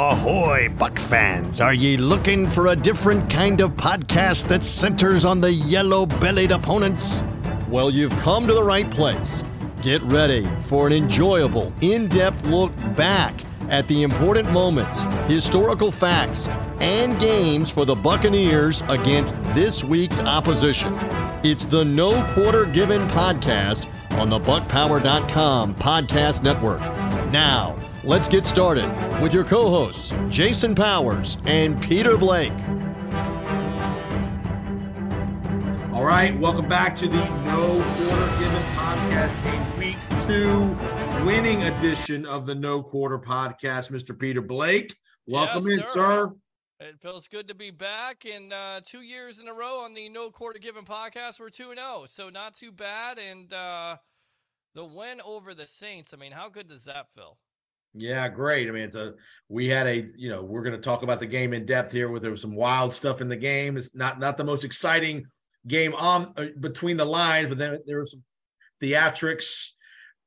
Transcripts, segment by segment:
Ahoy, Buck fans! Are ye looking for a different kind of podcast that centers on the yellow bellied opponents? Well, you've come to the right place. Get ready for an enjoyable, in depth look back at the important moments, historical facts, and games for the Buccaneers against this week's opposition. It's the No Quarter Given podcast on the BuckPower.com podcast network. Now, let's get started with your co hosts, Jason Powers and Peter Blake. All right, welcome back to the No Quarter Given podcast, a week two winning edition of the No Quarter podcast. Mr. Peter Blake, welcome Yes, in, sir. sir. It feels good to be back in uh, two years in a row on the No Quarter Given podcast. We're 2 0, so not too bad. And uh, the win over the Saints, I mean, how good does that feel? Yeah, great. I mean, it's a we had a you know we're going to talk about the game in depth here. Where there was some wild stuff in the game. It's not not the most exciting game on uh, between the lines, but then there was some theatrics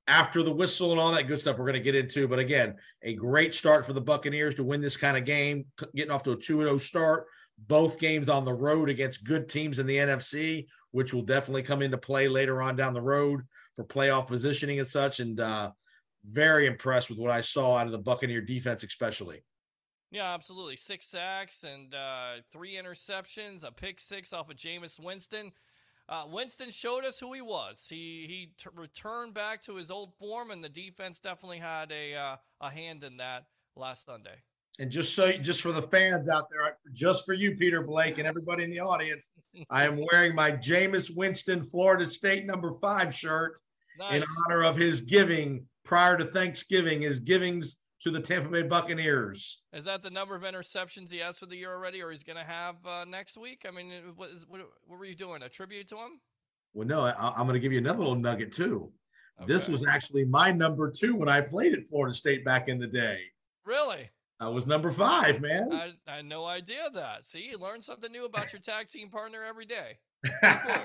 after the whistle and all that good stuff. We're going to get into. But again, a great start for the Buccaneers to win this kind of game, getting off to a 2-0 start. Both games on the road against good teams in the NFC, which will definitely come into play later on down the road for playoff positioning and such. And uh, very impressed with what I saw out of the Buccaneer defense, especially. Yeah, absolutely. Six sacks and uh, three interceptions, a pick six off of Jameis Winston. Uh, Winston showed us who he was. He he t- returned back to his old form, and the defense definitely had a uh, a hand in that last Sunday. And just so, just for the fans out there, just for you, Peter Blake, and everybody in the audience, I am wearing my Jameis Winston, Florida State number five shirt in honor of his giving prior to Thanksgiving, his givings to the Tampa Bay Buccaneers. Is that the number of interceptions he has for the year already, or he's gonna have uh, next week? I mean, what, is, what, what were you doing? A tribute to him? Well, no, I, I'm going to give you another little nugget too. This was actually my number two when I played at Florida State back in the day. really. I was number five, man. I, I had no idea that. See, you learn something new about your tag team partner every day. Cool.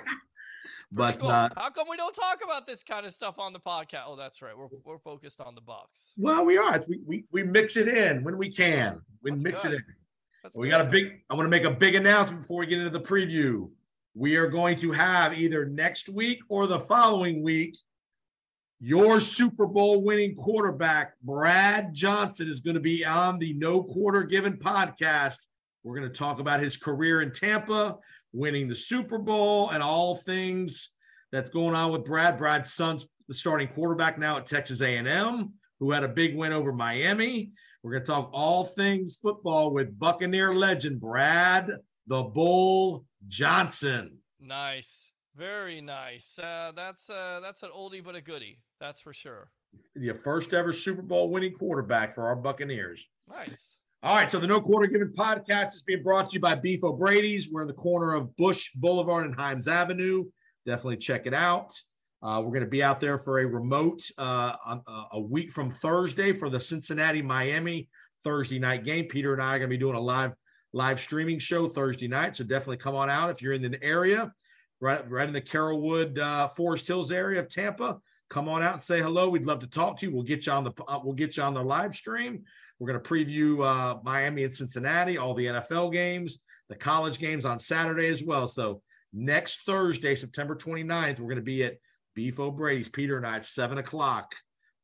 Pretty but cool. uh, how come we don't talk about this kind of stuff on the podcast? Oh, that's right. We're we're focused on the Bucks. well, we are. We, we we mix it in when we can. We That's mix good. it in. That's We got a big. I want to make a big announcement before we get into the preview. We are going to have either next week or the following week. Your Super Bowl winning quarterback, Brad Johnson, is going to be on the No Quarter Given podcast. We're going to talk about his career in Tampa, winning the Super Bowl, and all things that's going on with Brad. Brad's son's the starting quarterback now at Texas A&M, who had a big win over Miami. We're going to talk all things football with Buccaneer legend Brad the Bull Johnson. Nice, very nice. Uh, that's uh, that's an oldie but a goodie. That's for sure. The first ever Super Bowl winning quarterback for our Buccaneers. Nice. All right, so the No Quarter Given podcast is being brought to you by Beef O'Brady's. We're in the corner of Bush Boulevard and Himes Avenue. Definitely check it out. Uh, we're going to be out there for a remote uh, a week from Thursday for the Cincinnati Miami Thursday night game. Peter and I are going to be doing a live live streaming show Thursday night, so definitely come on out if you're in the area, right right in the Carrollwood uh, Forest Hills area of Tampa. Come on out and say hello. We'd love to talk to you. We'll get you on the uh, we'll get you on the live stream. We're going to preview uh, Miami and Cincinnati, all the NFL games, the college games on Saturday as well. So next Thursday, September 29th, we're going to be at Beef O'Brady's, Peter and I, at 7 o'clock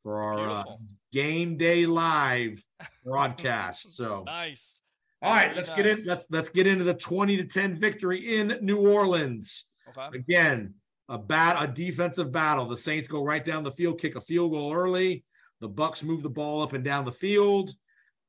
for our uh, game day live broadcast. So Nice. all right, Very let's get in. Let's let's get into the 20 to 10 victory in New Orleans. Okay. Again, a bat, a defensive battle. The Saints go right down the field, kick a field goal early. The Bucks move the ball up and down the field,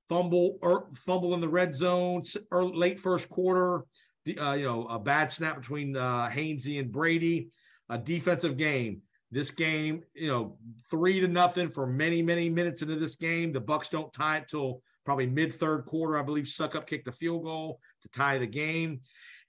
fumble, er, fumble in the red zone, s- early, late first quarter. The, uh, you know, a bad snap between uh, Hainsey and Brady. A defensive game. This game, you know, three to nothing for many, many minutes into this game. The Bucks don't tie it till probably mid third quarter. I believe Succop kicked a field goal to tie the game.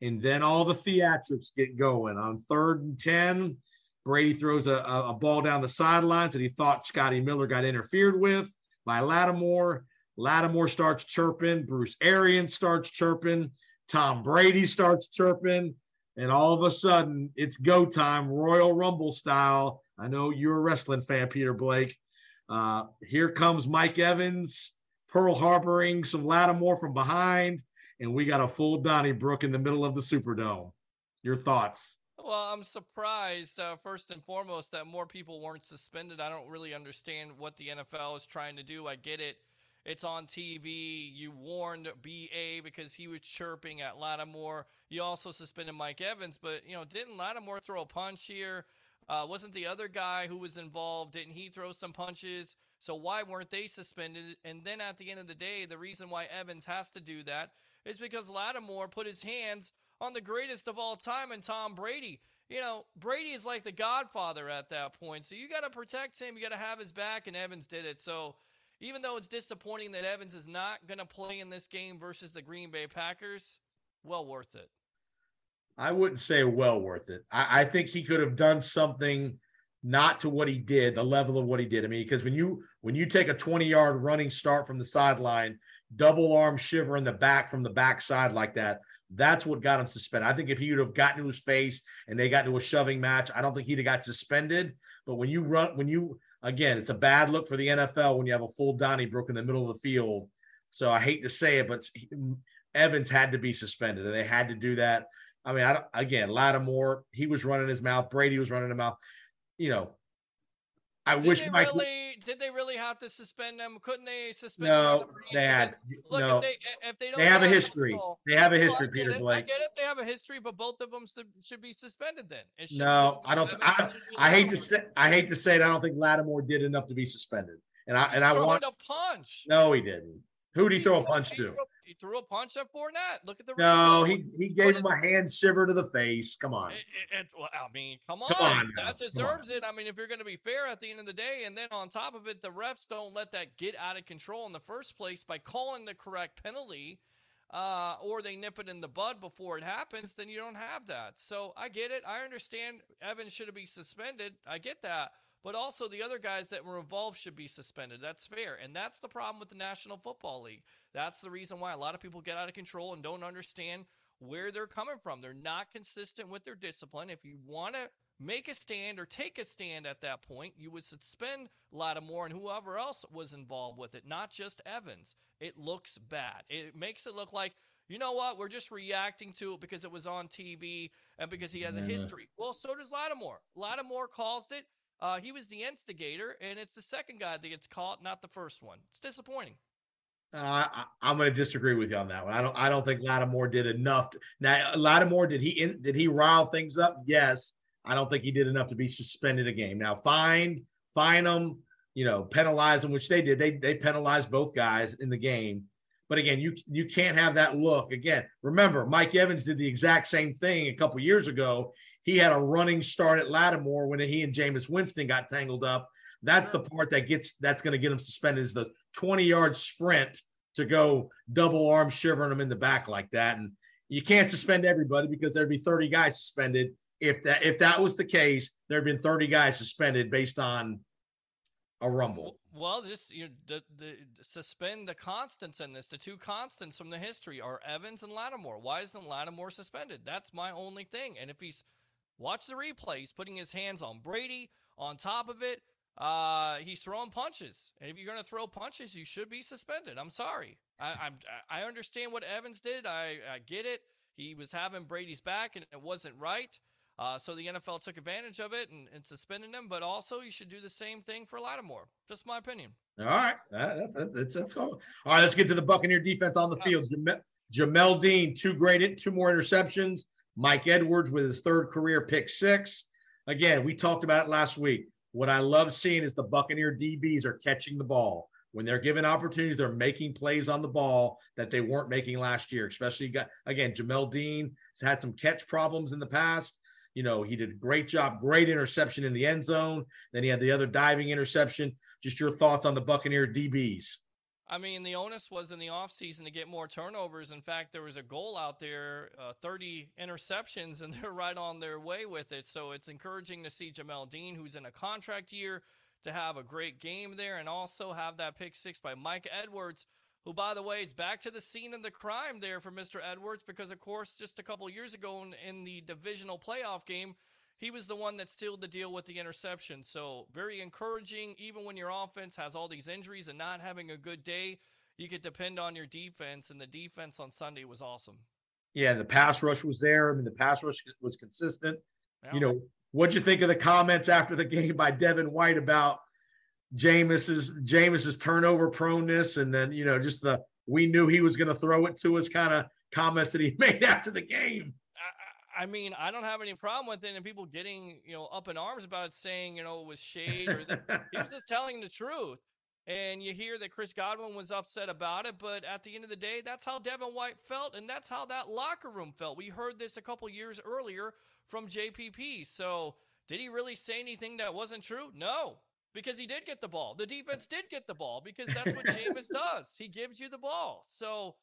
And then all the theatrics get going. On third and 10, Brady throws a, a ball down the sidelines that he thought Scotty Miller got interfered with by Lattimore. Lattimore starts chirping. Bruce Arians starts chirping. Tom Brady starts chirping. And all of a sudden, it's go time, Royal Rumble style. I know you're a wrestling fan, Peter Blake. Uh, here comes Mike Evans, Pearl Harboring some Lattimore from behind, and we got a full Donnybrook in the middle of the Superdome. Your thoughts? Well, I'm surprised, uh, first and foremost, that more people weren't suspended. I don't really understand what the NFL is trying to do. I get it. It's on TV. You warned BA because he was chirping at Lattimore. You also suspended Mike Evans, but, you know, didn't Lattimore throw a punch here? Uh, wasn't the other guy who was involved, didn't he throw some punches? So why weren't they suspended? And then at the end of the day, the reason why Evans has to do that is because Lattimore put his hands on the greatest of all time and Tom Brady. You know, Brady is like the godfather at that point. So you got to protect him. You got to have his back, and Evans did it. So even though it's disappointing that Evans is not going to play in this game versus the Green Bay Packers, well worth it. I wouldn't say well worth it. I, I think he could have done something not to what he did, the level of what he did. I mean, because when you when you take a 20 yard running start from the sideline, double arm shiver in the back from the backside like that, that's what got him suspended. I think if he would have gotten to his face and they got into a shoving match, I don't think he'd have got suspended. But when you run, when you again, it's a bad look for the NFL when you have a full Donnybrook in the middle of the field. So I hate to say it, but Evans had to be suspended, and they had to do that. I mean, I don't. again, Lattimore, he was running his mouth. Brady was running his mouth. You know, I did wish Mike. Really, did they really have to suspend them? Couldn't they suspend? No, them they had Look, no. if they, if they, don't They have a history. football- They have a history, Peter it. I Blake. get it. They have a history, but both of them should, should be suspended. Then No, I don't. I, be I hate to say. I hate to say it. I don't think Lattimore did enough to be suspended. And I He's and I want. a punch. No, he didn't. Who did he throw a punch to? He threw a punch at Fournette. Look at the No, he he gave What him a hand shiver to the face. Come on. It, it, well, I mean, come on, Come on now. That on. deserves it. I mean, if you're going to be fair at the end of the day, and then on top of it, the refs don't let that get out of control in the first place by calling the correct penalty, uh, or they nip it in the bud before it happens, then you don't have that. So I get it. I understand Evans should have been suspended. I get that. But also the other guys that were involved should be suspended. That's fair. And that's the problem with the National Football League. That's the reason why a lot of people get out of control and don't understand where they're coming from. They're not consistent with their discipline. If you want to make a stand or take a stand at that point, you would suspend Lattimore and whoever else was involved with it, not just Evans. It looks bad. It makes it look like, you know what, we're just reacting to it because it was on TV and because he has a history. Well, so does Lattimore. Lattimore caused it. Uh, he was the instigator, and it's the second guy that gets caught, not the first one. It's disappointing. Uh, I, I'm going to disagree with you on that one. I don't. I don't think Lattimore did enough. To, now, Lattimore did he in, did he rile things up? Yes. I don't think he did enough to be suspended a game. Now, fined, fine them, you know, penalize them, which they did. They they penalized both guys in the game. But again, you you can't have that look. Again, remember, Mike Evans did the exact same thing a couple years ago. He had a running start at Lattimore when he and Jameis Winston got tangled up. That's the part that gets that's going to get him suspended is the 20 yard sprint to go double arm shivering him in the back like that. And you can't suspend everybody because there'd be 30 guys suspended. If that if that was the case, there'd been 30 guys suspended based on a rumble. Well, just you know, the, the suspend the constants in this. The two constants from the history are Evans and Lattimore. Why isn't Lattimore suspended? That's my only thing. And if he's watch the replay, he's putting his hands on Brady. On top of it, uh, he's throwing punches. And if you're gonna throw punches, you should be suspended. I'm sorry. I, I'm I understand what Evans did. I, I get it. He was having Brady's back, and it wasn't right. Uh, so the NFL took advantage of it and, and suspended him, but also you should do the same thing for Lattimore. Just my opinion. All right, that, that, that's that's go. All right, let's get to the Buccaneer defense on the field. Jamel, Jamel Dean, two great, two more interceptions. Mike Edwards with his third career pick six. Again, we talked about it last week. What I love seeing is the Buccaneer DBs are catching the ball when they're given opportunities. They're making plays on the ball that they weren't making last year. Especially got again, Jamel Dean has had some catch problems in the past. You know, he did a great job, great interception in the end zone. Then he had the other diving interception. Just your thoughts on the Buccaneer DBs. I mean, the onus was in the offseason to get more turnovers. In fact, there was a goal out there, uh, 30 interceptions, and they're right on their way with it. So it's encouraging to see Jamel Dean, who's in a contract year, to have a great game there and also have that pick six by Mike Edwards, who, by the way, is back to the scene of the crime there for Mr. Edwards because, of course, just a couple years ago in, in the divisional playoff game, he was the one that sealed the deal with the interception. So very encouraging, even when your offense has all these injuries and not having a good day. you could depend on your defense, and the defense on Sunday was awesome. Yeah, the pass rush was there. I mean, the pass rush was consistent. Yeah. You know, what'd you think of the comments after the game by Devin White about Jameis's Jameis's turnover proneness, and then you know just the we knew he was going to throw it to us kind of comments that he made after the game. I, mean, I don't have any problem with it, and people getting you know up in arms about it, saying you know it was shade or that he was just telling the truth. And you hear that Chris Godwin was upset about it, but at the end of the day, that's how Devin White felt, and that's how that locker room felt. We heard this a couple years earlier from JPP. So, did he really say anything that wasn't true? No, because he did get the ball. The uh defense did get the ball because that's what Jameis does. He gives you the ball. So,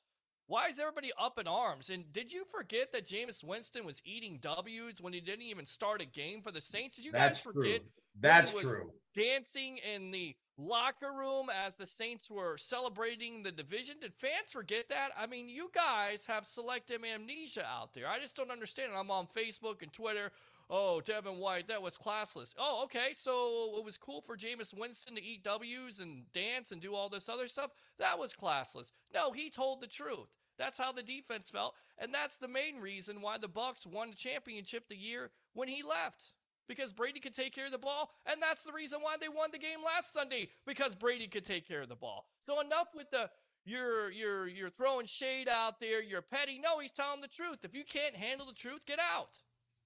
why is everybody up in arms? And did you forget that Jameis Winston was eating W's when he didn't even start a game for the Saints? Did you That's guys forget? true. That's true. Dancing in the locker room as the Saints were celebrating the division. Did fans forget that? I mean, you guys have selective amnesia out there. I just don't understand. I'm on Facebook and Twitter. Oh, Devin White, that was classless. Oh, okay. So it was cool for Jameis Winston to eat W's and dance and do all this other stuff. That was classless. No, he told the truth. That's how the defense felt, and that's the main reason why the Bucks won the championship the year when he left. Because Brady could take care of the ball, and that's the reason why they won the game last Sunday because Brady could take care of the ball. So enough with the you're you're you're throwing shade out there, you're petty. No, he's telling the truth. If you can't handle the truth, get out.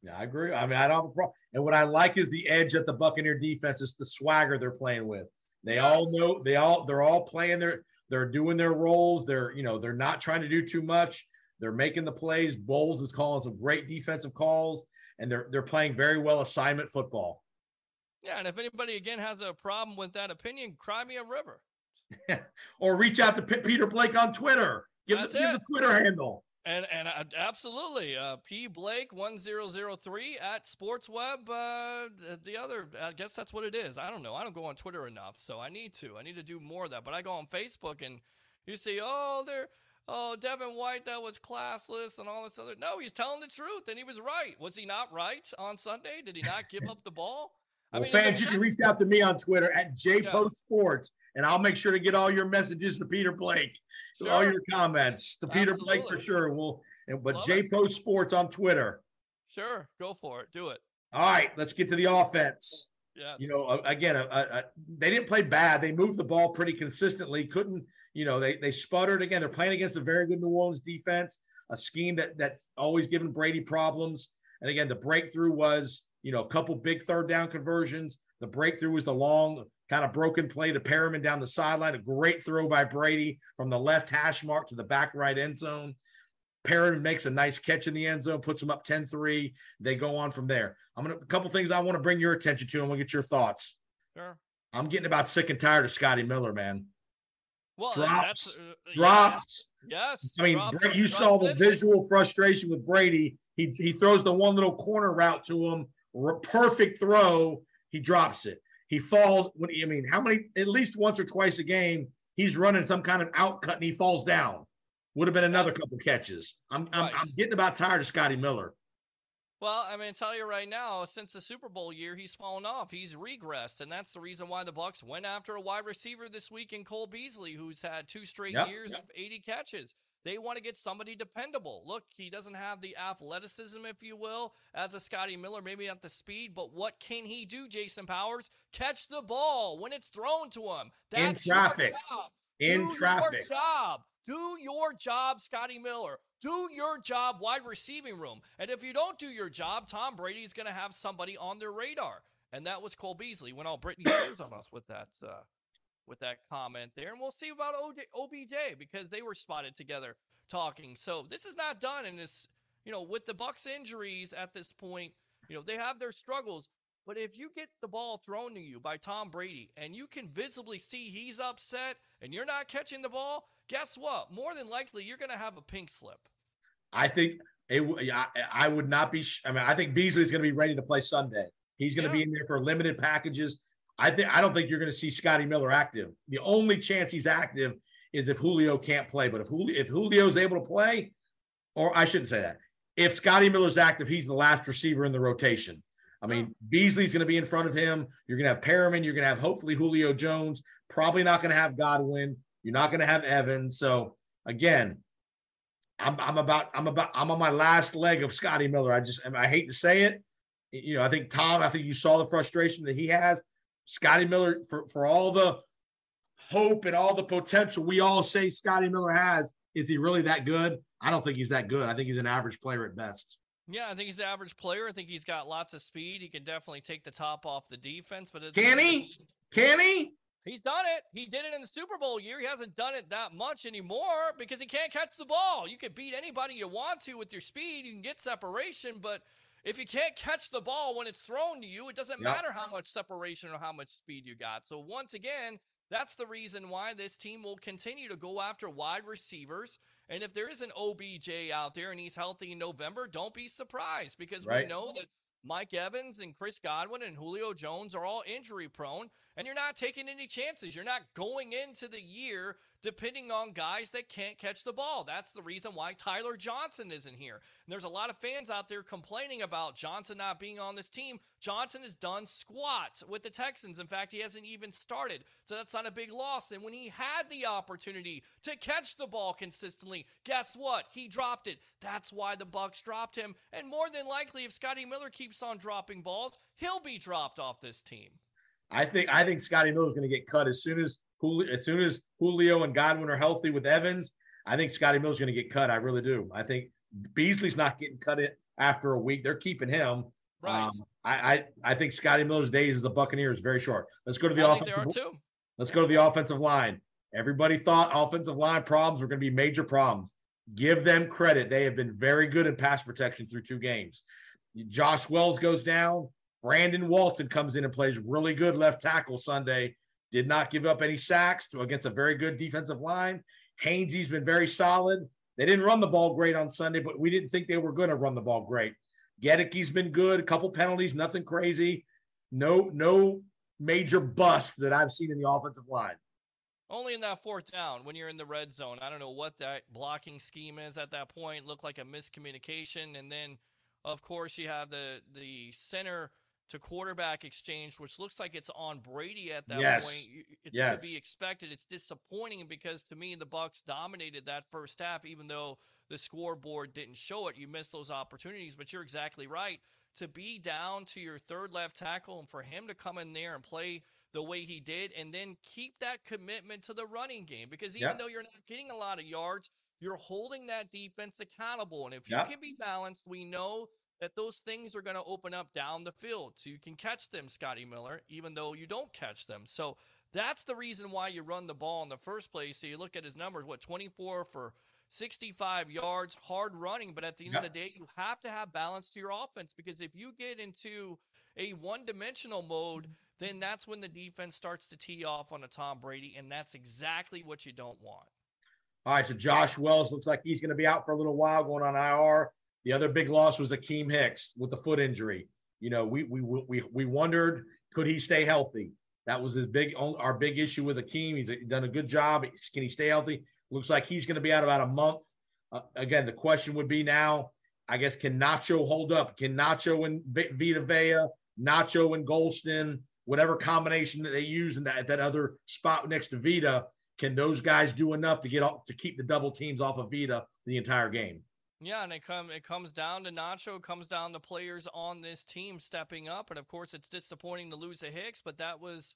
Yeah, I agree. I mean, I don't have a problem. And what I like is the edge that the Buccaneer defense is the swagger they're playing with. They Yes. all know they all they're all playing their they're doing their roles. They're you know they're not trying to do too much. They're making the plays. Bowles is calling some great defensive calls, and they're they're playing very well assignment football. Yeah, and if anybody again has a problem with that opinion, cry me a river. Or reach out to P- Peter Blake on Twitter. Give, the, That's give the. Twitter handle. And and uh, absolutely, uh, P Blake one zero zero three at SportsWeb. Uh, the other, I guess that's what it is. I don't know. I don't go on Twitter enough, so I need to. I need to do more of that. But I go on Facebook, and you see, oh, there, oh, Devin White, that was classless, and all this other. No, he's telling the truth, and he was right. Was he not right on Sunday? Did he not give up the ball? Well, if fans, you can reach out to me on Twitter at jpostsports, and I'll make sure to get all your messages to Peter Blake. all your comments to Peter Blake for sure. We'll but Love J it. Post Sports on Twitter. Sure, go for it. Do it. All right, let's get to the offense. Yeah. You know, again, uh, uh, they didn't play bad. They moved the ball pretty consistently. Couldn't, you know, they they sputtered again. They're playing against a very good New Orleans defense, a scheme that that's always given Brady problems. And again, the breakthrough was, you know, a couple big third down conversions. The breakthrough was the long kind of broken play to Perriman down the sideline. A great throw by Brady from the left hash mark to the back right end zone. Perriman makes a nice catch in the end zone, puts them up 10-3. They go on from there. I'm gonna a couple things I want to bring your attention to. and we'll get your thoughts. Sure. I'm getting about sick and tired of Scotty Miller, man. Well, Drops. that's uh, Drops. Yes. I mean, you saw the visual frustration with Brady. He he throws the one little corner route to him, perfect throw. He drops it. He falls. When I mean, how many? At least once or twice a game, he's running some kind of outcut and he falls down. Would have been another couple catches. I'm I'm, Right. I'm getting about tired of Scotty Miller. Well, I'm going to tell you right now, since the Super Bowl year, he's fallen off. He's regressed, and that's the reason why the Bucks went after a wide receiver this week in Cole Beasley, who's had two straight Yep, years yep. of 80 catches. They want to get somebody dependable. Look, he doesn't have the athleticism, if you will, as a Scotty Miller, maybe not the speed, but what can he do, Jason Powers? Catch the ball when it's thrown to him. In That's your traffic. job. In Do traffic. your job. Do your job, Scotty Miller. Do your job, wide receiving room. And if you don't do your job, Tom Brady's going to have somebody on their radar. And that was Cole Beasley. when all Britney Spears on us with that uh, with that comment there. And we'll see about OJ, OBJ because they were spotted together talking. So this is not done. And this, you know, with the Bucks injuries at this point, you know, they have their struggles. But if you get the ball thrown to you by Tom Brady and you can visibly see he's upset and you're not catching the ball, guess what? More than likely, you're going to have a pink slip. I think it, I, I would not be. I mean, I think Beasley's going to be ready to play Sunday. He's going to Yeah. be in there for limited packages. I think. I don't think you're going to see Scotty Miller active. The only chance he's active is if Julio can't play. But if Julio, if Julio's able to play, or I shouldn't say that. If Scotty Miller's active, he's the last receiver in the rotation. I mean, oh. Beasley's going to be in front of him. You're going to have Perriman. You're going to have hopefully Julio Jones. Probably not going to have Godwin. You're not going to have Evans. So again, I'm, I'm about I'm about I'm on my last leg of Scotty Miller. I just I hate to say it. You know, I think Tom, I think you saw the frustration that he has. Scotty Miller, for, for all the hope and all the potential we all say Scotty Miller has, is he really that good? I don't think he's that good. I think he's an average player at best. Yeah, I think he's an average player. I think he's got lots of speed. He can definitely take the top off the defense. But can he? Can he? He's done it. He did it in the Super Bowl year. He hasn't done it that much anymore because he can't catch the ball. You can beat anybody you want to with your speed. You can get separation, but if you can't catch the ball when it's thrown to you, it doesn't yep. matter how much separation or how much speed you got. So once again, that's the reason why this team will continue to go after wide receivers. And if there is an OBJ out there and he's healthy in November, don't be surprised because right. we know that Mike Evans and Chris Godwin and Julio Jones are all injury prone, and you're not taking any chances. You're not going into the year depending on guys that can't catch the ball. That's the reason why Tyler Johnson isn't here. And there's a lot of fans out there complaining about Johnson not being on this team. Johnson has done squats with the Texans. In fact, he hasn't even started. So that's not a big loss. And when he had the opportunity to catch the ball consistently, guess what? He dropped it. That's why the Bucks dropped him. And more than likely, if Scotty Miller keeps on dropping balls, he'll be dropped off this team. I think I think Scotty Miller is going to get cut as soon as as soon as Julio and Godwin are healthy with Evans. I think Scotty Miller's going to get cut. I really do. I think Beasley's not getting cut it after a week. They're keeping him. Right. Um, I, I I think Scotty Miller's days as a Buccaneer is very short. Let's go to the I offensive. Let's go to the offensive line. Everybody thought offensive line problems were going to be major problems. Give them credit. They have been very good in pass protection through two games. Josh Wells goes down. Brandon Walton comes in and plays really good left tackle Sunday. Did not give up any sacks to against a very good defensive line. Hainsey's been very solid. They didn't run the ball great on Sunday, but we didn't think they were going to run the ball great. Goedeke's been good. A couple penalties, nothing crazy. No, no major bust that I've seen in the offensive line. Only in that fourth down when you're in the red zone. I don't know what that blocking scheme is at that point. Looked like a miscommunication, and then, of course, you have the the center to quarterback exchange, which looks like it's on Brady at that yes. point. It's yes. to be expected. It's disappointing because to me the Bucks dominated that first half, even though the scoreboard didn't show it. You missed those opportunities, but you're exactly right. To be down to your third left tackle and for him to come in there and play the way he did, and then keep that commitment to the running game, because even yep. though you're not getting a lot of yards, you're holding that defense accountable. And if yep. you can be balanced, we know that those things are going to open up down the field. So you can catch them, Scotty Miller, even though you don't catch them. So that's the reason why you run the ball in the first place. So you look at his numbers, what, 24 for 65 yards, hard running. But at the end yeah. of the day, you have to have balance to your offense because if you get into a one dimensional mode, then that's when the defense starts to tee off on a Tom Brady. And that's exactly what you don't want. All right. So Josh Wells looks like he's going to be out for a little while going on IR. The other big loss was Akiem Hicks with the foot injury. You know, we we we we wondered could he stay healthy. That was his big our big issue with Akiem. He's done a good job. Can he stay healthy? Looks like he's going to be out about a month. Uh, again, the question would be now. I guess can Nacho hold up? Can Nacho and Vita Vea, Nacho and Gholston, whatever combination that they use in that that other spot next to Vita, can those guys do enough to get off to keep the double teams off of Vita the entire game? Yeah, and it come it comes down to Nacho, it comes down to players on this team stepping up, and of course it's disappointing to lose to Hicks, but that was,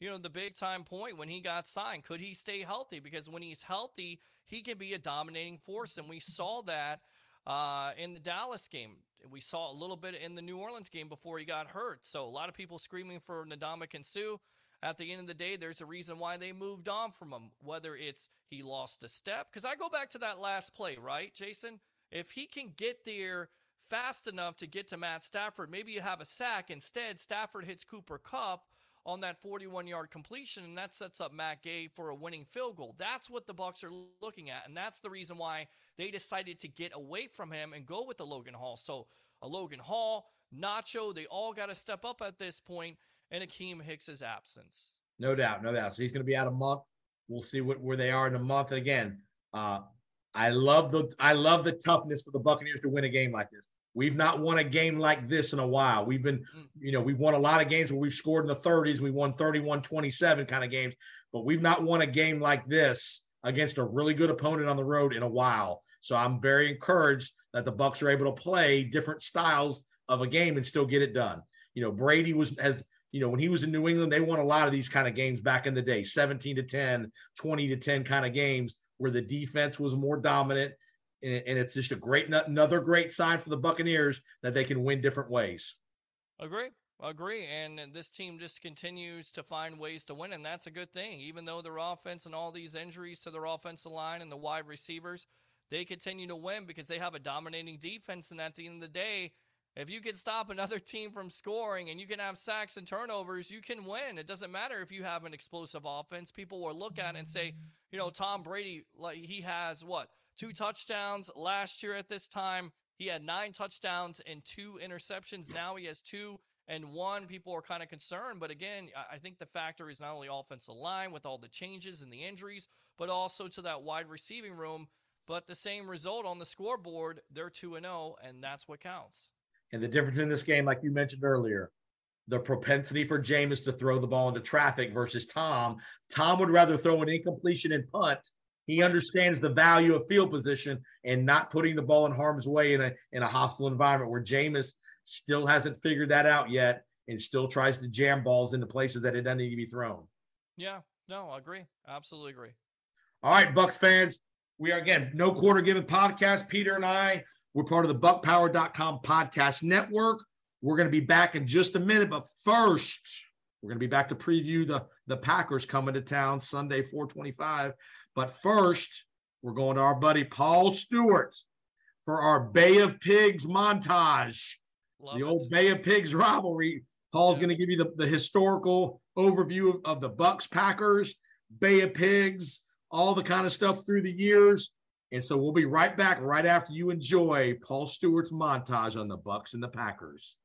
you know, the big time point when he got signed. Could he stay healthy? Because when he's healthy, he can be a dominating force, and we saw that uh, in the Dallas game. We saw a little bit in the New Orleans game before he got hurt. So a lot of people screaming for Ndamukong Suh. At the end of the day, there's a reason why they moved on from him. Whether it's he lost a step, because I go back to that last play, right, Jason? If he can get there fast enough to get to Matt Stafford, maybe you have a sack. Instead, Stafford hits Cooper Kupp on that 41 yard completion and that sets up Matt Gay for a winning field goal. That's what the Bucks are looking at and that's the reason why they decided to get away from him and go with the Logan Hall. So, a Logan Hall, Nacho, they all got to step up at this point in Akiem Hicks's absence. No doubt, no doubt. So he's going to be out a month. We'll see what where they are in a month. And again, uh, I love the I love the toughness for the Buccaneers to win a game like this. We've not won a game like this in a while. We've been, mm. you know, we've won a lot of games where we've scored in the 30s. We won 31 27 kind of games. but we've not won a game like this against a really good opponent on the road in a while. So I'm very encouraged that the Bucks are able to play different styles of a game and still get it done. You know, Brady was has you know, when he was in New England, they won a lot of these kind of games back in the day 17 to 10, 20 to 10 kind of games where the defense was more dominant. And, and it's just a great, another great sign for the Buccaneers that they can win different ways. Agree. Agree. And this team just continues to find ways to win. And that's a good thing. Even though their offense and all these injuries to their offensive line and the wide receivers, they continue to win because they have a dominating defense. And at the end of the day, if you can stop another team from scoring and you can have sacks and turnovers, you can win. It doesn't matter if you have an explosive offense. People will look at it and say, you know, Tom Brady, like he has what two touchdowns last year at this time. He had nine touchdowns and two interceptions. Now he has two and one. People are kind of concerned, but again, I think the factor is not only offensive line with all the changes and the injuries, but also to that wide receiving room. But the same result on the scoreboard, they're 2 and 0, and that's what counts. And the difference in this game, like you mentioned earlier, the propensity for Jameis to throw the ball into traffic versus Tom. Tom would rather throw an incompletion and punt. He understands the value of field position and not putting the ball in harm's way in a in a hostile environment where Jameis still hasn't figured that out yet and still tries to jam balls into places that it doesn't need to be thrown. Yeah, no, I agree. Absolutely agree. All right, Bucks fans. We are again no quarter given podcast. Peter and I we're part of the buckpower.com podcast network. We're going to be back in just a minute, but first, we're going to be back to preview the, the Packers coming to town Sunday, 425. But first, we're going to our buddy Paul Stewart for our Bay of Pigs montage. Love the it. old Bay of Pigs rivalry. Paul's going to give you the, the historical overview of, of the Bucks Packers, Bay of Pigs, all the kind of stuff through the years. And so we'll be right back right after you enjoy Paul Stewart's montage on the Bucks and the Packers.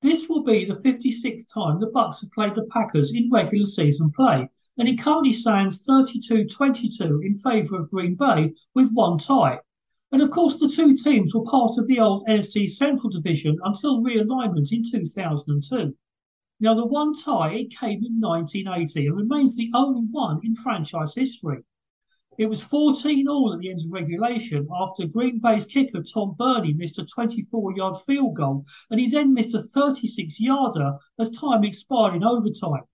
This will be the 56th time the Bucks have played the Packers in regular season play, and it currently stands 32-22 in favour of Green Bay with one tie. And of course, the two teams were part of the old NFC Central Division until realignment in 2002. Now, the one tie, it came in 1980 and remains the only one in franchise history. It was 14 all at the end of regulation after Green Bay's kicker Tom Birney missed a 24 yard field goal and he then missed a 36 yarder as time expired in overtime.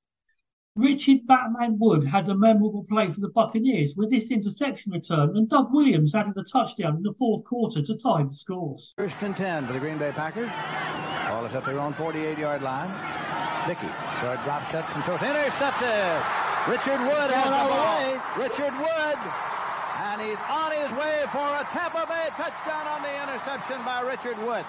Richard Batman Wood had a memorable play for the Buccaneers with this interception return, and Doug Williams added a touchdown in the fourth quarter to tie the scores. First and 10 for the Green Bay Packers. Ball is at their own 48 yard line. Dickey. Short drop sets and throws. Intercepted. Richard Wood has the ball. Richard Wood. And he's on his way for a Tampa Bay touchdown on the interception by Richard Wood.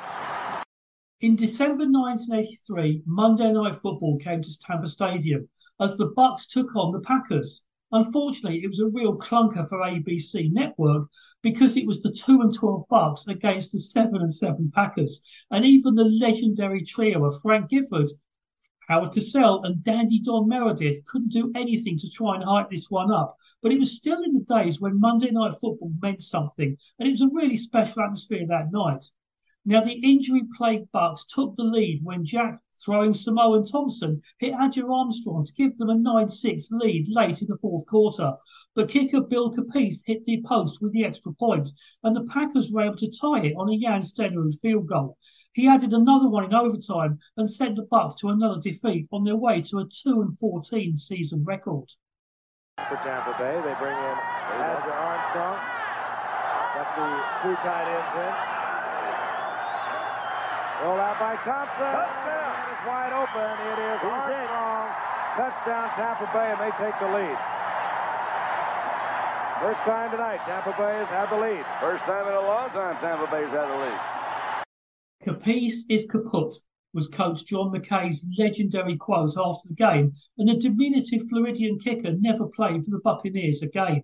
In December 1983, Monday Night Football came to Tampa Stadium as the Bucks took on the Packers. Unfortunately, it was a real clunker for ABC Network because it was the 2 and 12 Bucks against the 7 and 7 Packers. And even the legendary trio of Frank Gifford, Howard Cosell and Dandy Don Meredith couldn't do anything to try and hype this one up, but it was still in the days when Monday Night Football meant something, and it was a really special atmosphere that night. Now, the injury plagued Bucks took the lead when Jack, throwing Samoan Thompson, hit Adger Armstrong to give them a 9 6 lead late in the fourth quarter. But kicker Bill Capece hit the post with the extra point, and the Packers were able to tie it on a Jan Stenerud field goal. He added another one in overtime and sent the Bucks to another defeat on their way to a 2 and 14 season record. For Tampa Bay, they bring in Adger Armstrong. Got the two tight ends in. Roll out by Thompson. Touchdown. It's wide open. It is Armstrong. Touchdown Tampa Bay, and they take the lead. First time tonight, Tampa Bay has had the lead. First time in a long time, Tampa Bay's had the lead. Capece is kaput was coach John McKay's legendary quote after the game, and the diminutive Floridian kicker never played for the Buccaneers again.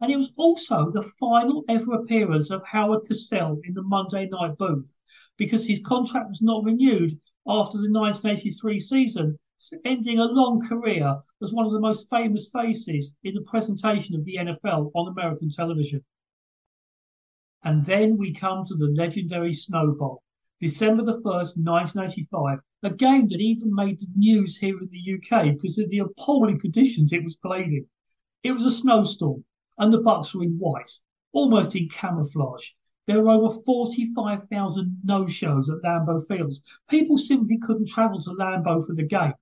And it was also the final ever appearance of Howard Cosell in the Monday night booth because his contract was not renewed after the 1983 season, ending a long career as one of the most famous faces in the presentation of the NFL on American television. And then we come to the legendary Snowball December the 1st, 1985, a game that even made the news here in the UK because of the appalling conditions it was played in. It was a snowstorm, and the Bucks were in white, almost in camouflage. There were over 45,000 no shows at Lambeau Fields. People simply couldn't travel to Lambeau for the game.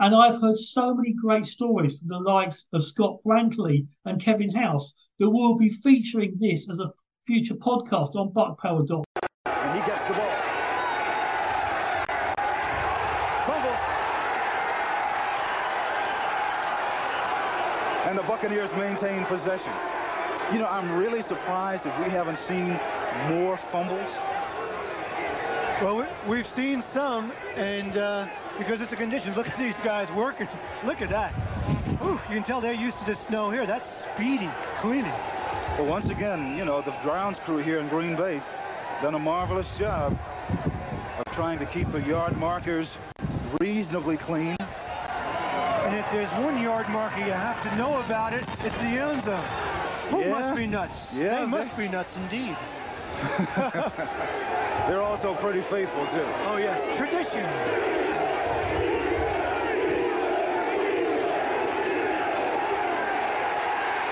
And I've heard so many great stories from the likes of Scott Brantley and Kevin House that we'll be featuring this as a future podcast on BuckPower.com. And he gets the ball. Fumbles. And the Buccaneers maintain possession. You know, I'm really surprised that we haven't seen more fumbles. Well, we, have seen some, and uh, because it's the conditions, look at these guys working. Look at that. Ooh, you can tell they're used to the snow here. That's speedy cleaning. But once again, you know, the grounds crew here in Green Bay done a marvelous job of trying to keep the yard markers reasonably clean. If there's one yard marker you have to know about it, it's the end zone. Who yeah. must be nuts? Yeah, they must be nuts indeed. They're also pretty faithful too. Oh yes, tradition.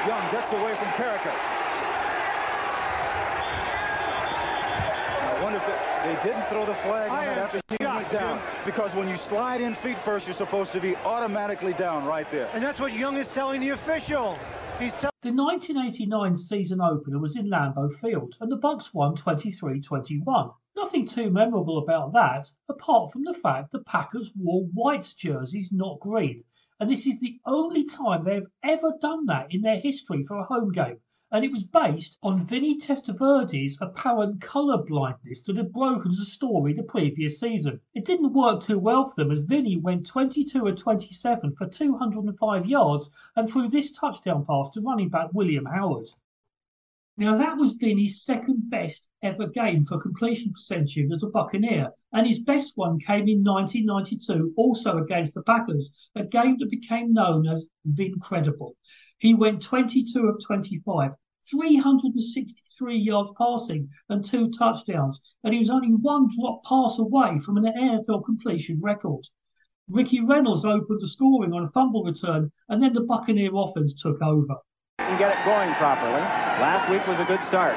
Young gets away from Carreker. I wonder if they, they didn't throw the flag on after he went down. Because when you slide in feet first, you're supposed to be automatically down right there. And that's what Young is telling the official. He's the 1989 season opener was in Lambeau Field, and the Bucks won 23-21. Nothing too memorable about that, apart from the fact the Packers wore white jerseys, not green. And this is the only time they've ever done that in their history for a home game and it was based on Vinny Testaverde's apparent colour blindness that had broken the story the previous season. It didn't work too well for them as Vinny went 22 of 27 for 205 yards and threw this touchdown pass to running back William Howard. Now that was Vinny's second best ever game for completion percentage as a Buccaneer, and his best one came in 1992, also against the Packers, a game that became known as Vincredible. He went 22 of 25, 363 yards passing and two touchdowns, and he was only one drop pass away from an NFL completion record. Ricky Reynolds opened the scoring on a fumble return, and then the Buccaneer offense took over. And get it going properly. Last week was a good start.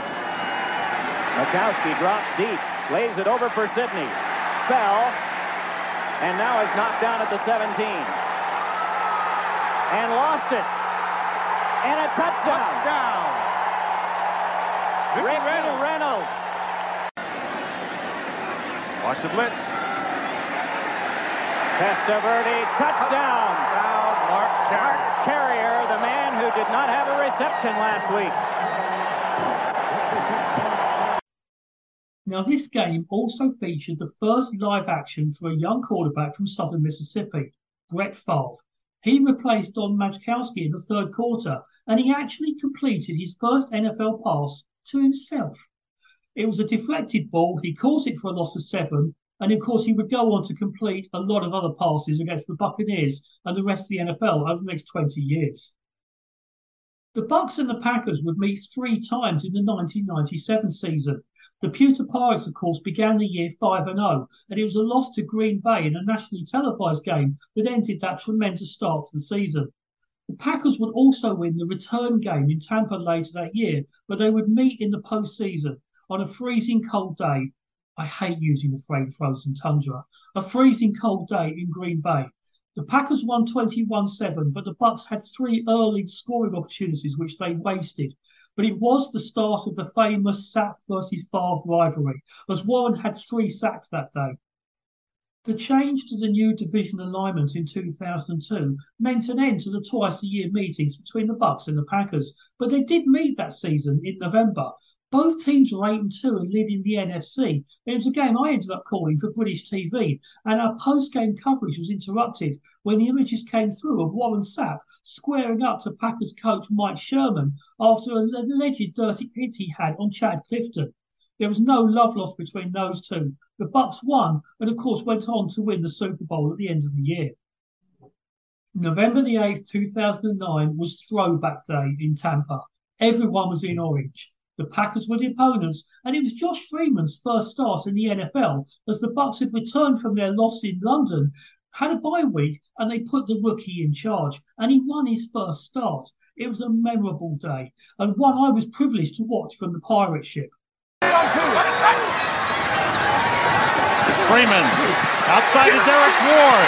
Majkowski drops deep, lays it over for Sydney. Fell, and now is knocked down at the 17. And lost it and a touchdown. Touchdown. Rick Reynolds. Reynolds. Watch the blitz. Testaverde, touchdown. Touchdown, Mark Carrier. Mark Carrier, the man who did not have a reception last week. Now, this game also featured the first live action for a young quarterback from southern Mississippi, Brett Favre. He replaced Don Majkowski in the third quarter, and he actually completed his first NFL pass to himself. It was a deflected ball. He caught it for a loss of seven, and of course, he would go on to complete a lot of other passes against the Buccaneers and the rest of the NFL over the next 20 years. The Bucks and the Packers would meet three times in the 1997 season, the Pewter Pirates, of course, began the year 5 0, and it was a loss to Green Bay in a nationally televised game that ended that tremendous start to the season. The Packers would also win the return game in Tampa later that year, but they would meet in the postseason on a freezing cold day. I hate using the phrase frozen tundra. A freezing cold day in Green Bay. The Packers won 21-7, but the Bucks had three early scoring opportunities which they wasted but it was the start of the famous sack versus Favre rivalry, as Warren had three sacks that day. The change to the new division alignment in 2002 meant an end to the twice a year meetings between the Bucks and the Packers, but they did meet that season in November, both teams were 8 and 2 and leading the NFC. It was a game I ended up calling for British TV, and our post game coverage was interrupted when the images came through of Warren Sapp squaring up to Packers coach Mike Sherman after an alleged dirty hit he had on Chad Clifton. There was no love lost between those two. The Bucks won, and of course went on to win the Super Bowl at the end of the year. November the 8th, 2009 was Throwback Day in Tampa. Everyone was in orange. The Packers were the opponents, and it was Josh Freeman's first start in the NFL as the Bucks had returned from their loss in London, had a bye week, and they put the rookie in charge, and he won his first start. It was a memorable day, and one I was privileged to watch from the pirate ship. Freeman outside of Derrick Ward.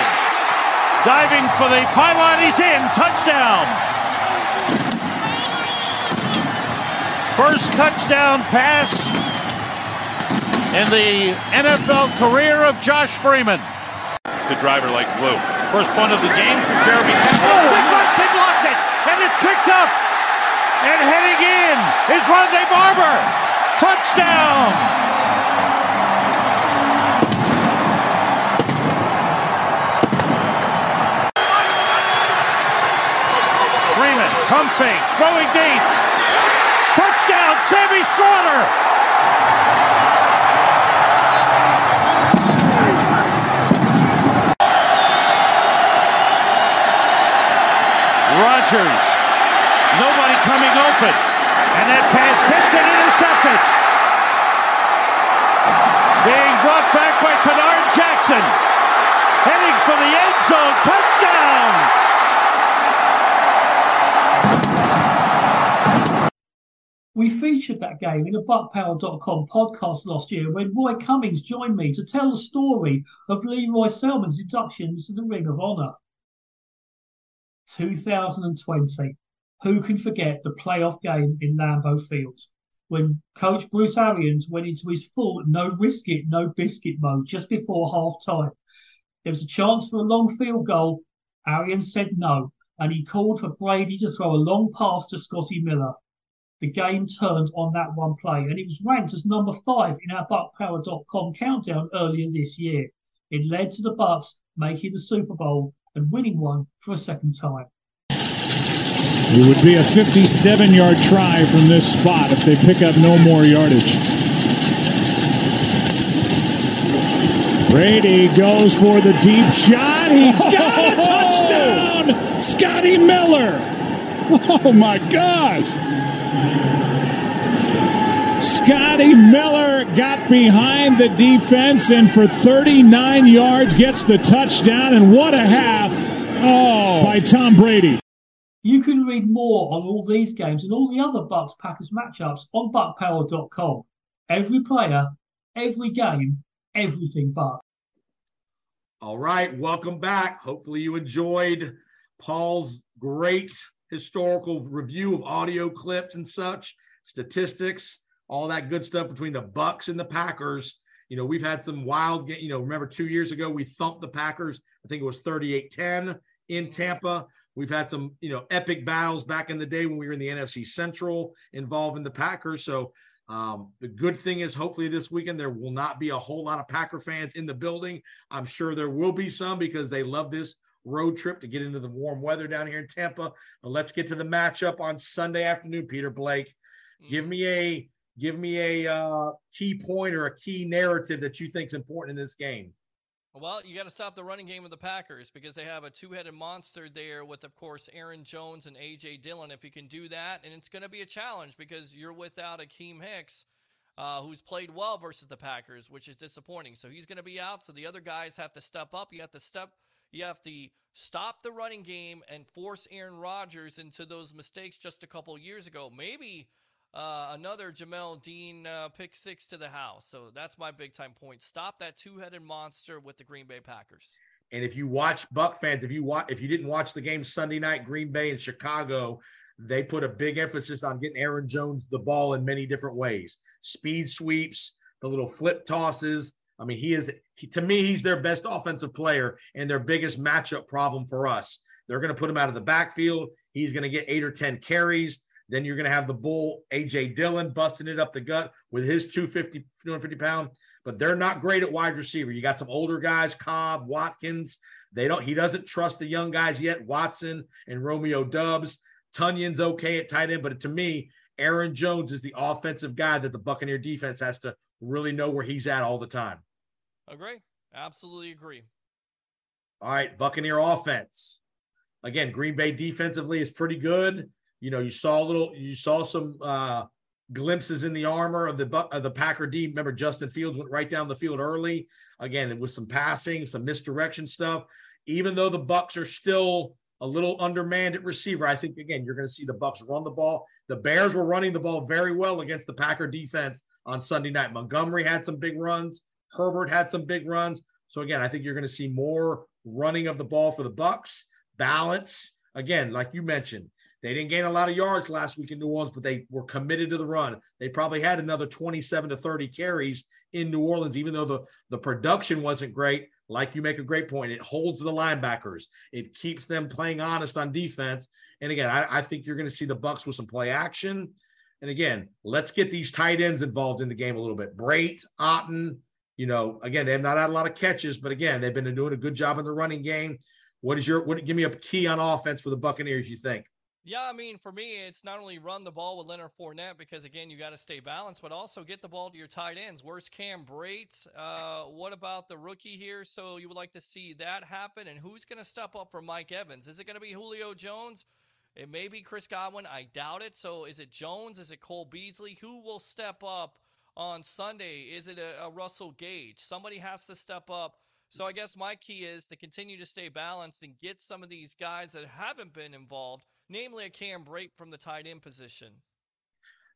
Diving for the pylon. He's in. Touchdown. First touchdown pass in the NFL career of Josh Freeman. To driver like blue. First punt of the game for Jeremy Campbell. Oh. They blocked it. And it's picked up. And heading in is Rondé Barber. Touchdown. Pump fake, throwing deep. Touchdown, Sammy Stroughter. Rodgers. Nobody coming open. And that pass tipped and intercepted. Being brought back by Tanard Jackson. Heading for the end zone. Touchdown. In a BuckPower.com podcast last year when Roy Cummings joined me to tell the story of Lee Roy Selmon's induction to the Ring of Honor. 2020. Who can forget the playoff game in Lambeau Field when Coach Bruce Arians went into his full no risk it, no biscuit mode just before half time? There was a chance for a long field goal. Arians said no, and he called for Brady to throw a long pass to Scotty Miller the game turned on that one play, and it was ranked as number five in our BuckPower.com countdown earlier this year. It led to the Bucks making the Super Bowl and winning one for a second time. It would be a 57 yard try from this spot if they pick up no more yardage. Brady goes for the deep shot. He's got a touchdown! Scotty Miller! Oh my gosh! Scotty Miller got behind the defense and for 39 yards gets the touchdown. And what a half oh. by Tom Brady. You can read more on all these games and all the other Bucks Packers matchups on buckpower.com. Every player, every game, everything Buck. All right, welcome back. Hopefully you enjoyed Paul's great historical review of audio clips and such, statistics, all that good stuff between the Bucks and the Packers. You know, we've had some wild, you know, remember two years ago, we thumped the Packers. I think it was 38 10 in Tampa. We've had some, you know, epic battles back in the day when we were in the NFC Central involving the Packers. So um, the good thing is, hopefully, this weekend there will not be a whole lot of Packer fans in the building. I'm sure there will be some because they love this road trip to get into the warm weather down here in Tampa. But let's get to the matchup on Sunday afternoon, Peter Blake. Give me a give me a uh, key point or a key narrative that you think is important in this game. Well, you got to stop the running game of the Packers because they have a two-headed monster there with, of course, Aaron Jones and A.J. Dillon. If you can do that, and it's going to be a challenge because you're without Akiem Hicks, uh, who's played well versus the Packers, which is disappointing. So he's going to be out. So the other guys have to step up. You have to step you have to stop the running game and force Aaron Rodgers into those mistakes just a couple years ago. Maybe uh, another Jamel Dean uh, pick six to the house. So that's my big time point. Stop that two headed monster with the Green Bay Packers. And if you watch Buck fans, if you watch, if you didn't watch the game Sunday night, Green Bay and Chicago, they put a big emphasis on getting Aaron Jones the ball in many different ways: speed sweeps, the little flip tosses, I mean, he is he, to me, he's their best offensive player and their biggest matchup problem for us. They're going to put him out of the backfield. He's going to get eight or 10 carries. Then you're going to have the bull, AJ Dillon, busting it up the gut with his 250, 250 pound. But they're not great at wide receiver. You got some older guys, Cobb, Watkins. They don't, he doesn't trust the young guys yet, Watson and Romeo Doubs. Tonyan's okay at tight end, but to me, Aaron Jones is the offensive guy that the Buccaneer defense has to really know where he's at all the time. Agree. Absolutely agree. All right, Buccaneer offense. Again, Green Bay defensively is pretty good. You know, you saw a little, you saw some uh glimpses in the armor of the of the Packer D. Remember, Justin Fields went right down the field early. Again, it was some passing, some misdirection stuff. Even though the Bucks are still a little undermanned at receiver, I think again you're going to see the Bucks run the ball. The Bears were running the ball very well against the Packer defense on Sunday night. Montgomery had some big runs. Herbert had some big runs. So again, I think you're going to see more running of the ball for the Bucks. Balance again, like you mentioned, they didn't gain a lot of yards last week in New Orleans, but they were committed to the run. They probably had another 27 to 30 carries in New Orleans, even though the, the production wasn't great. Like you make a great point, it holds the linebackers. It keeps them playing honest on defense. And again, I, I think you're going to see the Bucks with some play action. And again, let's get these tight ends involved in the game a little bit. Brate, Otton, you know, again, they have not had a lot of catches, but again, they've been doing a good job in the running game. What is your what give me a key on offense for the Buccaneers, you think? Yeah, I mean, for me, it's not only run the ball with Leonard Fournette because again, you got to stay balanced, but also get the ball to your tight ends. Where's Cam Brate? Uh, what about the rookie here? So you would like to see that happen, and who's going to step up for Mike Evans? Is it going to be Julio Jones? It may be Chris Godwin. I doubt it. So is it Jones? Is it Cole Beasley? Who will step up on Sunday? Is it a, a Russell Gage? Somebody has to step up. So I guess my key is to continue to stay balanced and get some of these guys that haven't been involved namely a Cam Brate from the tight end position.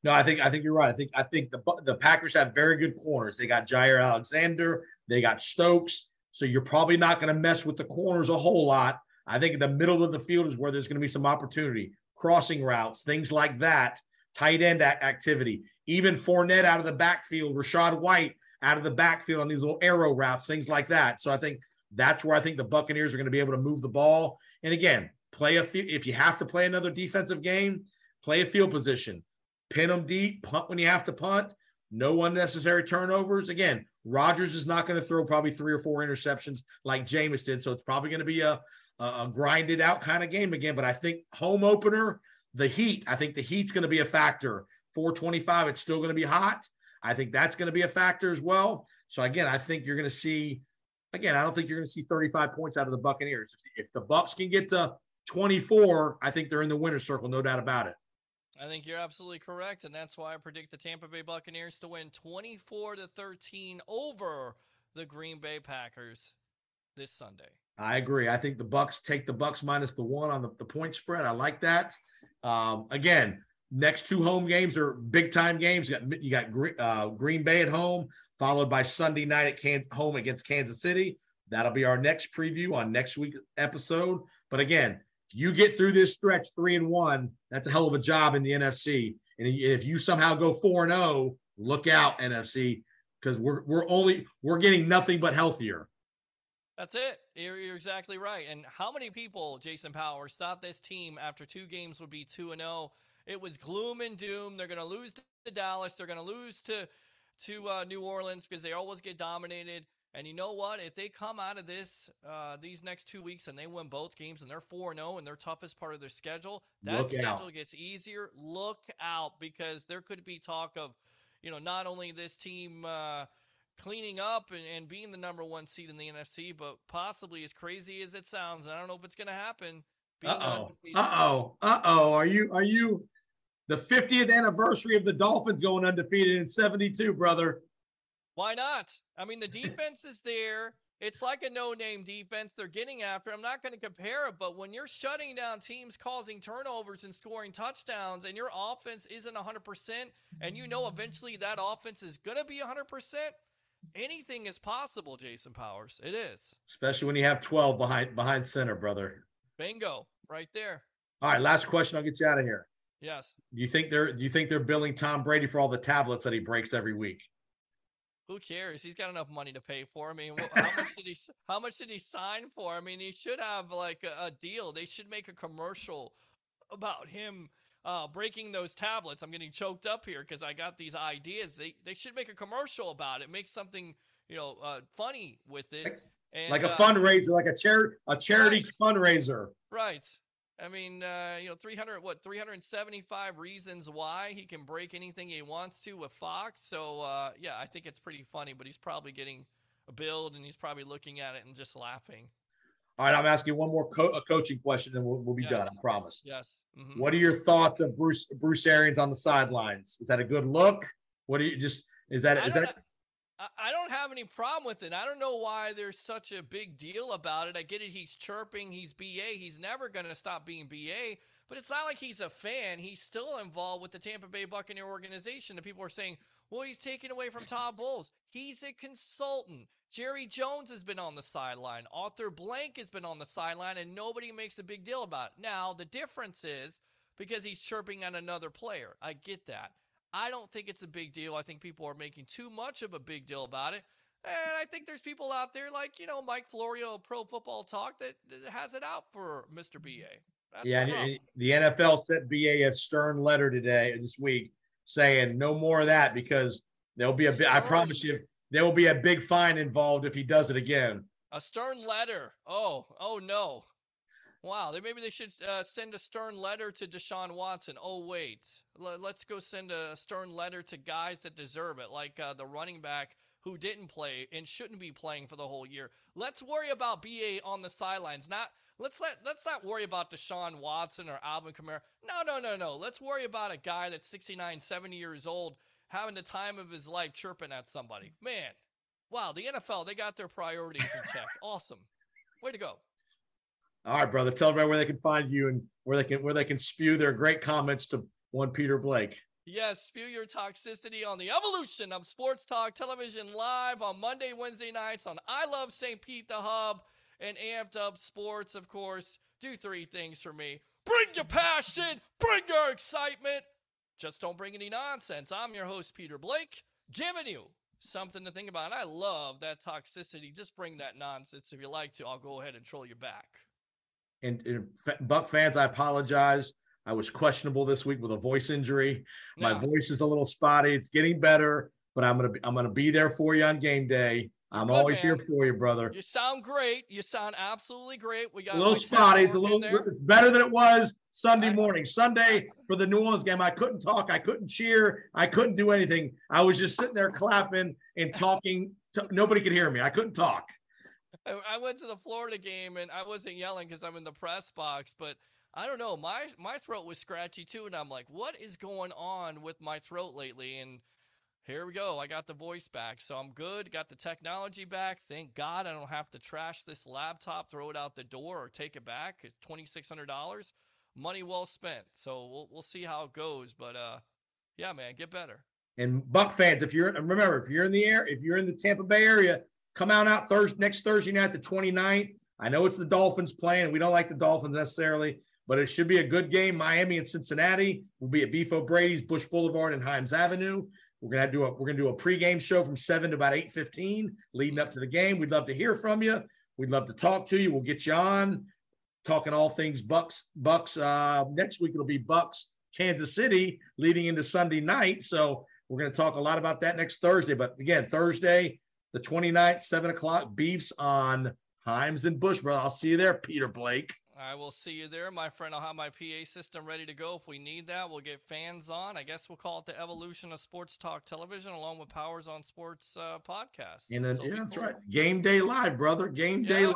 No, I think I think you're right. I think I think the the Packers have very good corners. They got Jaire Alexander, they got Stokes, so you're probably not going to mess with the corners a whole lot. I think the middle of the field is where there's going to be some opportunity, crossing routes, things like that, tight end activity, even Fournette out of the backfield, Rachaad White out of the backfield on these little arrow routes, things like that. So I think that's where I think the Buccaneers are going to be able to move the ball. And again, Play a if you have to play another defensive game, play a field position, pin them deep, punt when you have to punt. No unnecessary turnovers. Again, Rodgers is not going to throw probably three or four interceptions like Jameis did, so it's probably going to be a, a, a grinded out kind of game again. But I think home opener, the heat. I think the heat's going to be a factor. 425, it's still going to be hot. I think that's going to be a factor as well. So again, I think you're going to see. Again, I don't think you're going to see 35 points out of the Buccaneers. If, if the Bucks can get to 24, I think they're in the winner's circle, no doubt about it. I think you're absolutely correct, and that's why I predict the Tampa Bay Buccaneers to win 24 to 13 over the Green Bay Packers this Sunday. I agree. I think the Bucks take the Bucks minus the one on the, the point spread. I like that. Um, again, next two home games are big time games. You got you got uh, Green Bay at home, followed by Sunday night at Can- home against Kansas City. That'll be our next preview on next week's episode. But again, you get through this stretch three and one, that's a hell of a job in the NFC. And if you somehow go four and zero, oh, look out NFC because we're we're only we're getting nothing but healthier. That's it. You're, you're exactly right. And how many people, Jason Powers, thought this team after two games would be two and zero? Oh? It was gloom and doom. They're going to lose to Dallas. They're going to lose to to uh, New Orleans because they always get dominated. And you know what? If they come out of this uh, these next two weeks and they win both games and they're 4 0 in their toughest part of their schedule, that Look schedule out. gets easier. Look out because there could be talk of, you know, not only this team uh, cleaning up and, and being the number one seed in the NFC, but possibly as crazy as it sounds, I don't know if it's going to happen. Uh oh. Uh oh. Uh oh. Are you, are you the 50th anniversary of the Dolphins going undefeated in 72, brother? Why not? I mean, the defense is there. It's like a no-name defense. They're getting after. I'm not going to compare it, but when you're shutting down teams, causing turnovers and scoring touchdowns, and your offense isn't 100%, and you know eventually that offense is going to be 100%, anything is possible. Jason Powers, it is. Especially when you have 12 behind behind center, brother. Bingo, right there. All right, last question. I'll get you out of here. Yes. Do you think they're Do you think they're billing Tom Brady for all the tablets that he breaks every week? who cares? He's got enough money to pay for. I mean, how much did he? How much did he sign for? I mean, he should have like a, a deal. They should make a commercial about him uh, breaking those tablets. I'm getting choked up here because I got these ideas. They they should make a commercial about it. Make something you know uh, funny with it. And, like a uh, fundraiser, like a charity a charity right. fundraiser. Right. I mean, uh, you know, 300 what 375 reasons why he can break anything he wants to with Fox. So uh, yeah, I think it's pretty funny. But he's probably getting a build, and he's probably looking at it and just laughing. All right, I'm asking one more co- a coaching question, and we'll, we'll be Yes. done. I promise. Yes. Mhm. What are your thoughts of Bruce Bruce Arians on the sidelines? Is that a good look? What do you just is that I is that I, I don't have any problem with it. I don't know why there's such a big deal about it. I get it. He's chirping. He's BA. He's never going to stop being BA. But it's not like he's a fan. He's still involved with the Tampa Bay Buccaneer organization. And people are saying, well, he's taken away from Todd Bowles. He's a consultant. Jerry Jones has been on the sideline. Arthur Blank has been on the sideline, and nobody makes a big deal about it. Now, the difference is because he's chirping at another player. I get that. I don't think it's a big deal. I think people are making too much of a big deal about it. And I think there's people out there like, you know, Mike Florio Pro Football Talk that, that has it out for Mr. BA. That's yeah? the and- The NFL sent BA a stern letter today this week saying no more of that because there'll be a bi- I promise you there will be a big fine involved if he does it again. A stern letter. Oh, oh no. Wow, they maybe they should uh, send a stern letter to Deshaun Watson. Oh wait, L- let's go send a stern letter to guys that deserve it, like uh, the running back who didn't play and shouldn't be playing for the whole year. Let's worry about BA on the sidelines. Not let's let let's not worry about Deshaun Watson or Alvin Kamara. No, no, no, no. Let's worry about a guy that's 69, 70 years old having the time of his life chirping at somebody. Man, wow, the NFL they got their priorities in check. Awesome, way to go. All right, brother. Tell everybody where they can find you and where they can where they can spew their great comments to one Peter Blake. Yes, spew your toxicity on the evolution of Sports Talk Television live on Monday, Wednesday nights on I Love St. Pete, the hub, and Amped Up Sports, of course. Do three things for me bring your passion, bring your excitement. Just don't bring any nonsense. I'm your host, Peter Blake, giving you something to think about. And I love that toxicity. Just bring that nonsense if you like to. I'll go ahead and troll you back. And, and Buck fans, I apologize. I was questionable this week with a voice injury. My voice is a little spotty. It's getting better, but I'm gonna be, I'm gonna be there for you on game day. I'm Good, always man. here for you, brother. You sound great. You sound absolutely great. We got A little spotty. It's a little better than it was Sunday morning. Sunday for the New Orleans game, I couldn't talk. I couldn't cheer. I couldn't do anything. I was just sitting there clapping and talking. To, nobody could hear me. I couldn't talk. I, went to the Florida game and I wasn't yelling because I'm in the press box, but I don't know. My my throat was scratchy too, and I'm like, what is going on with my throat lately? And here we go. I got the voice back, so I'm good. Got the technology back. Thank God I don't have to trash this laptop, throw it out the door, or take it back. It's twenty six hundred dollars. Money well spent. So we'll we'll see how it goes, but uh, yeah, man, get better. And Buck fans, if you're remember, if you're in the air, if you're in the Tampa Bay area, come out out Thursday next Thursday night, the 29th. I know it's the Dolphins playing. We don't like the Dolphins necessarily, but it should be a good game. Miami and Cincinnati will be at Beef O'Brady's, Bush Boulevard, and Himes Avenue. We're gonna do a we're gonna do a pregame show from seven to about eight fifteen, leading up to the game. We'd love to hear from you. We'd love to talk to you. We'll get you on, talking all things Bucks. Bucks. Uh, next week it'll be Bucks, Kansas City, leading into Sunday night. So we're going to talk a lot about that next Thursday. But again, Thursday, the 29th, 7 o'clock, Beefs on Himes and Bush, brother. I'll see you there, Peter Blake. I will see you there, my friend. I'll have my PA system ready to go if we need that. We'll get fans on. I guess we'll call it the evolution of sports talk television, along with Powers on Sports uh, podcast. And then, So yeah, that's cool. right. Game day live, brother. Game day live.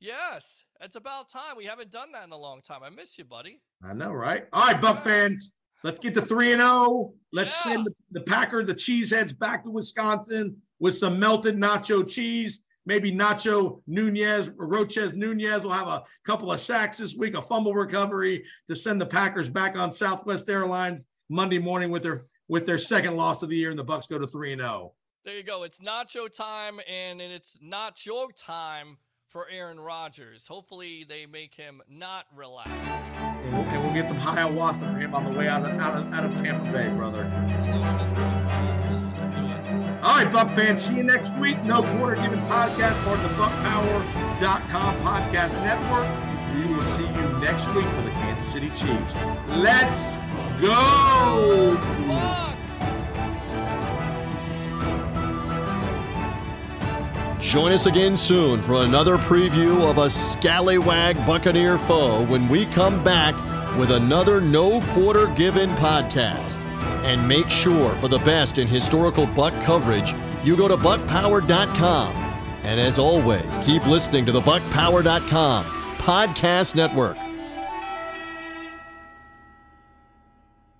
Yes, it's about time. We haven't done that in a long time. I miss you, buddy. I know, right? All right, Buck fans. Let's get to 3 and 0. Let's Yeah. send the, the Packer, the Cheeseheads, back to Wisconsin with some melted nacho cheese. Maybe Nacho Nunez, Roches Nunez will have a couple of sacks this week, a fumble recovery to send the Packers back on Southwest Airlines Monday morning with their with their second loss of the year, and the Bucks go to 3 and oh. 0. There you go. It's nacho time, and it's not your time for Aaron Rodgers. Hopefully, they make him not relax. And we'll, and we'll get some high ayahuasca for him on the way out of, out of, out of Tampa Bay, brother. All right, Buck fans, see you next week. No Quarter Given Podcast, part of the BuckPower.com podcast network. We will see you next week for the Kansas City Chiefs. Let's go! Join us again soon for another preview of a scallywag Buccaneer foe when we come back with another No Quarter Given podcast. And make sure for the best in historical Buck coverage, you go to buckpower.com And as always, keep listening to the BuckPower.com podcast network.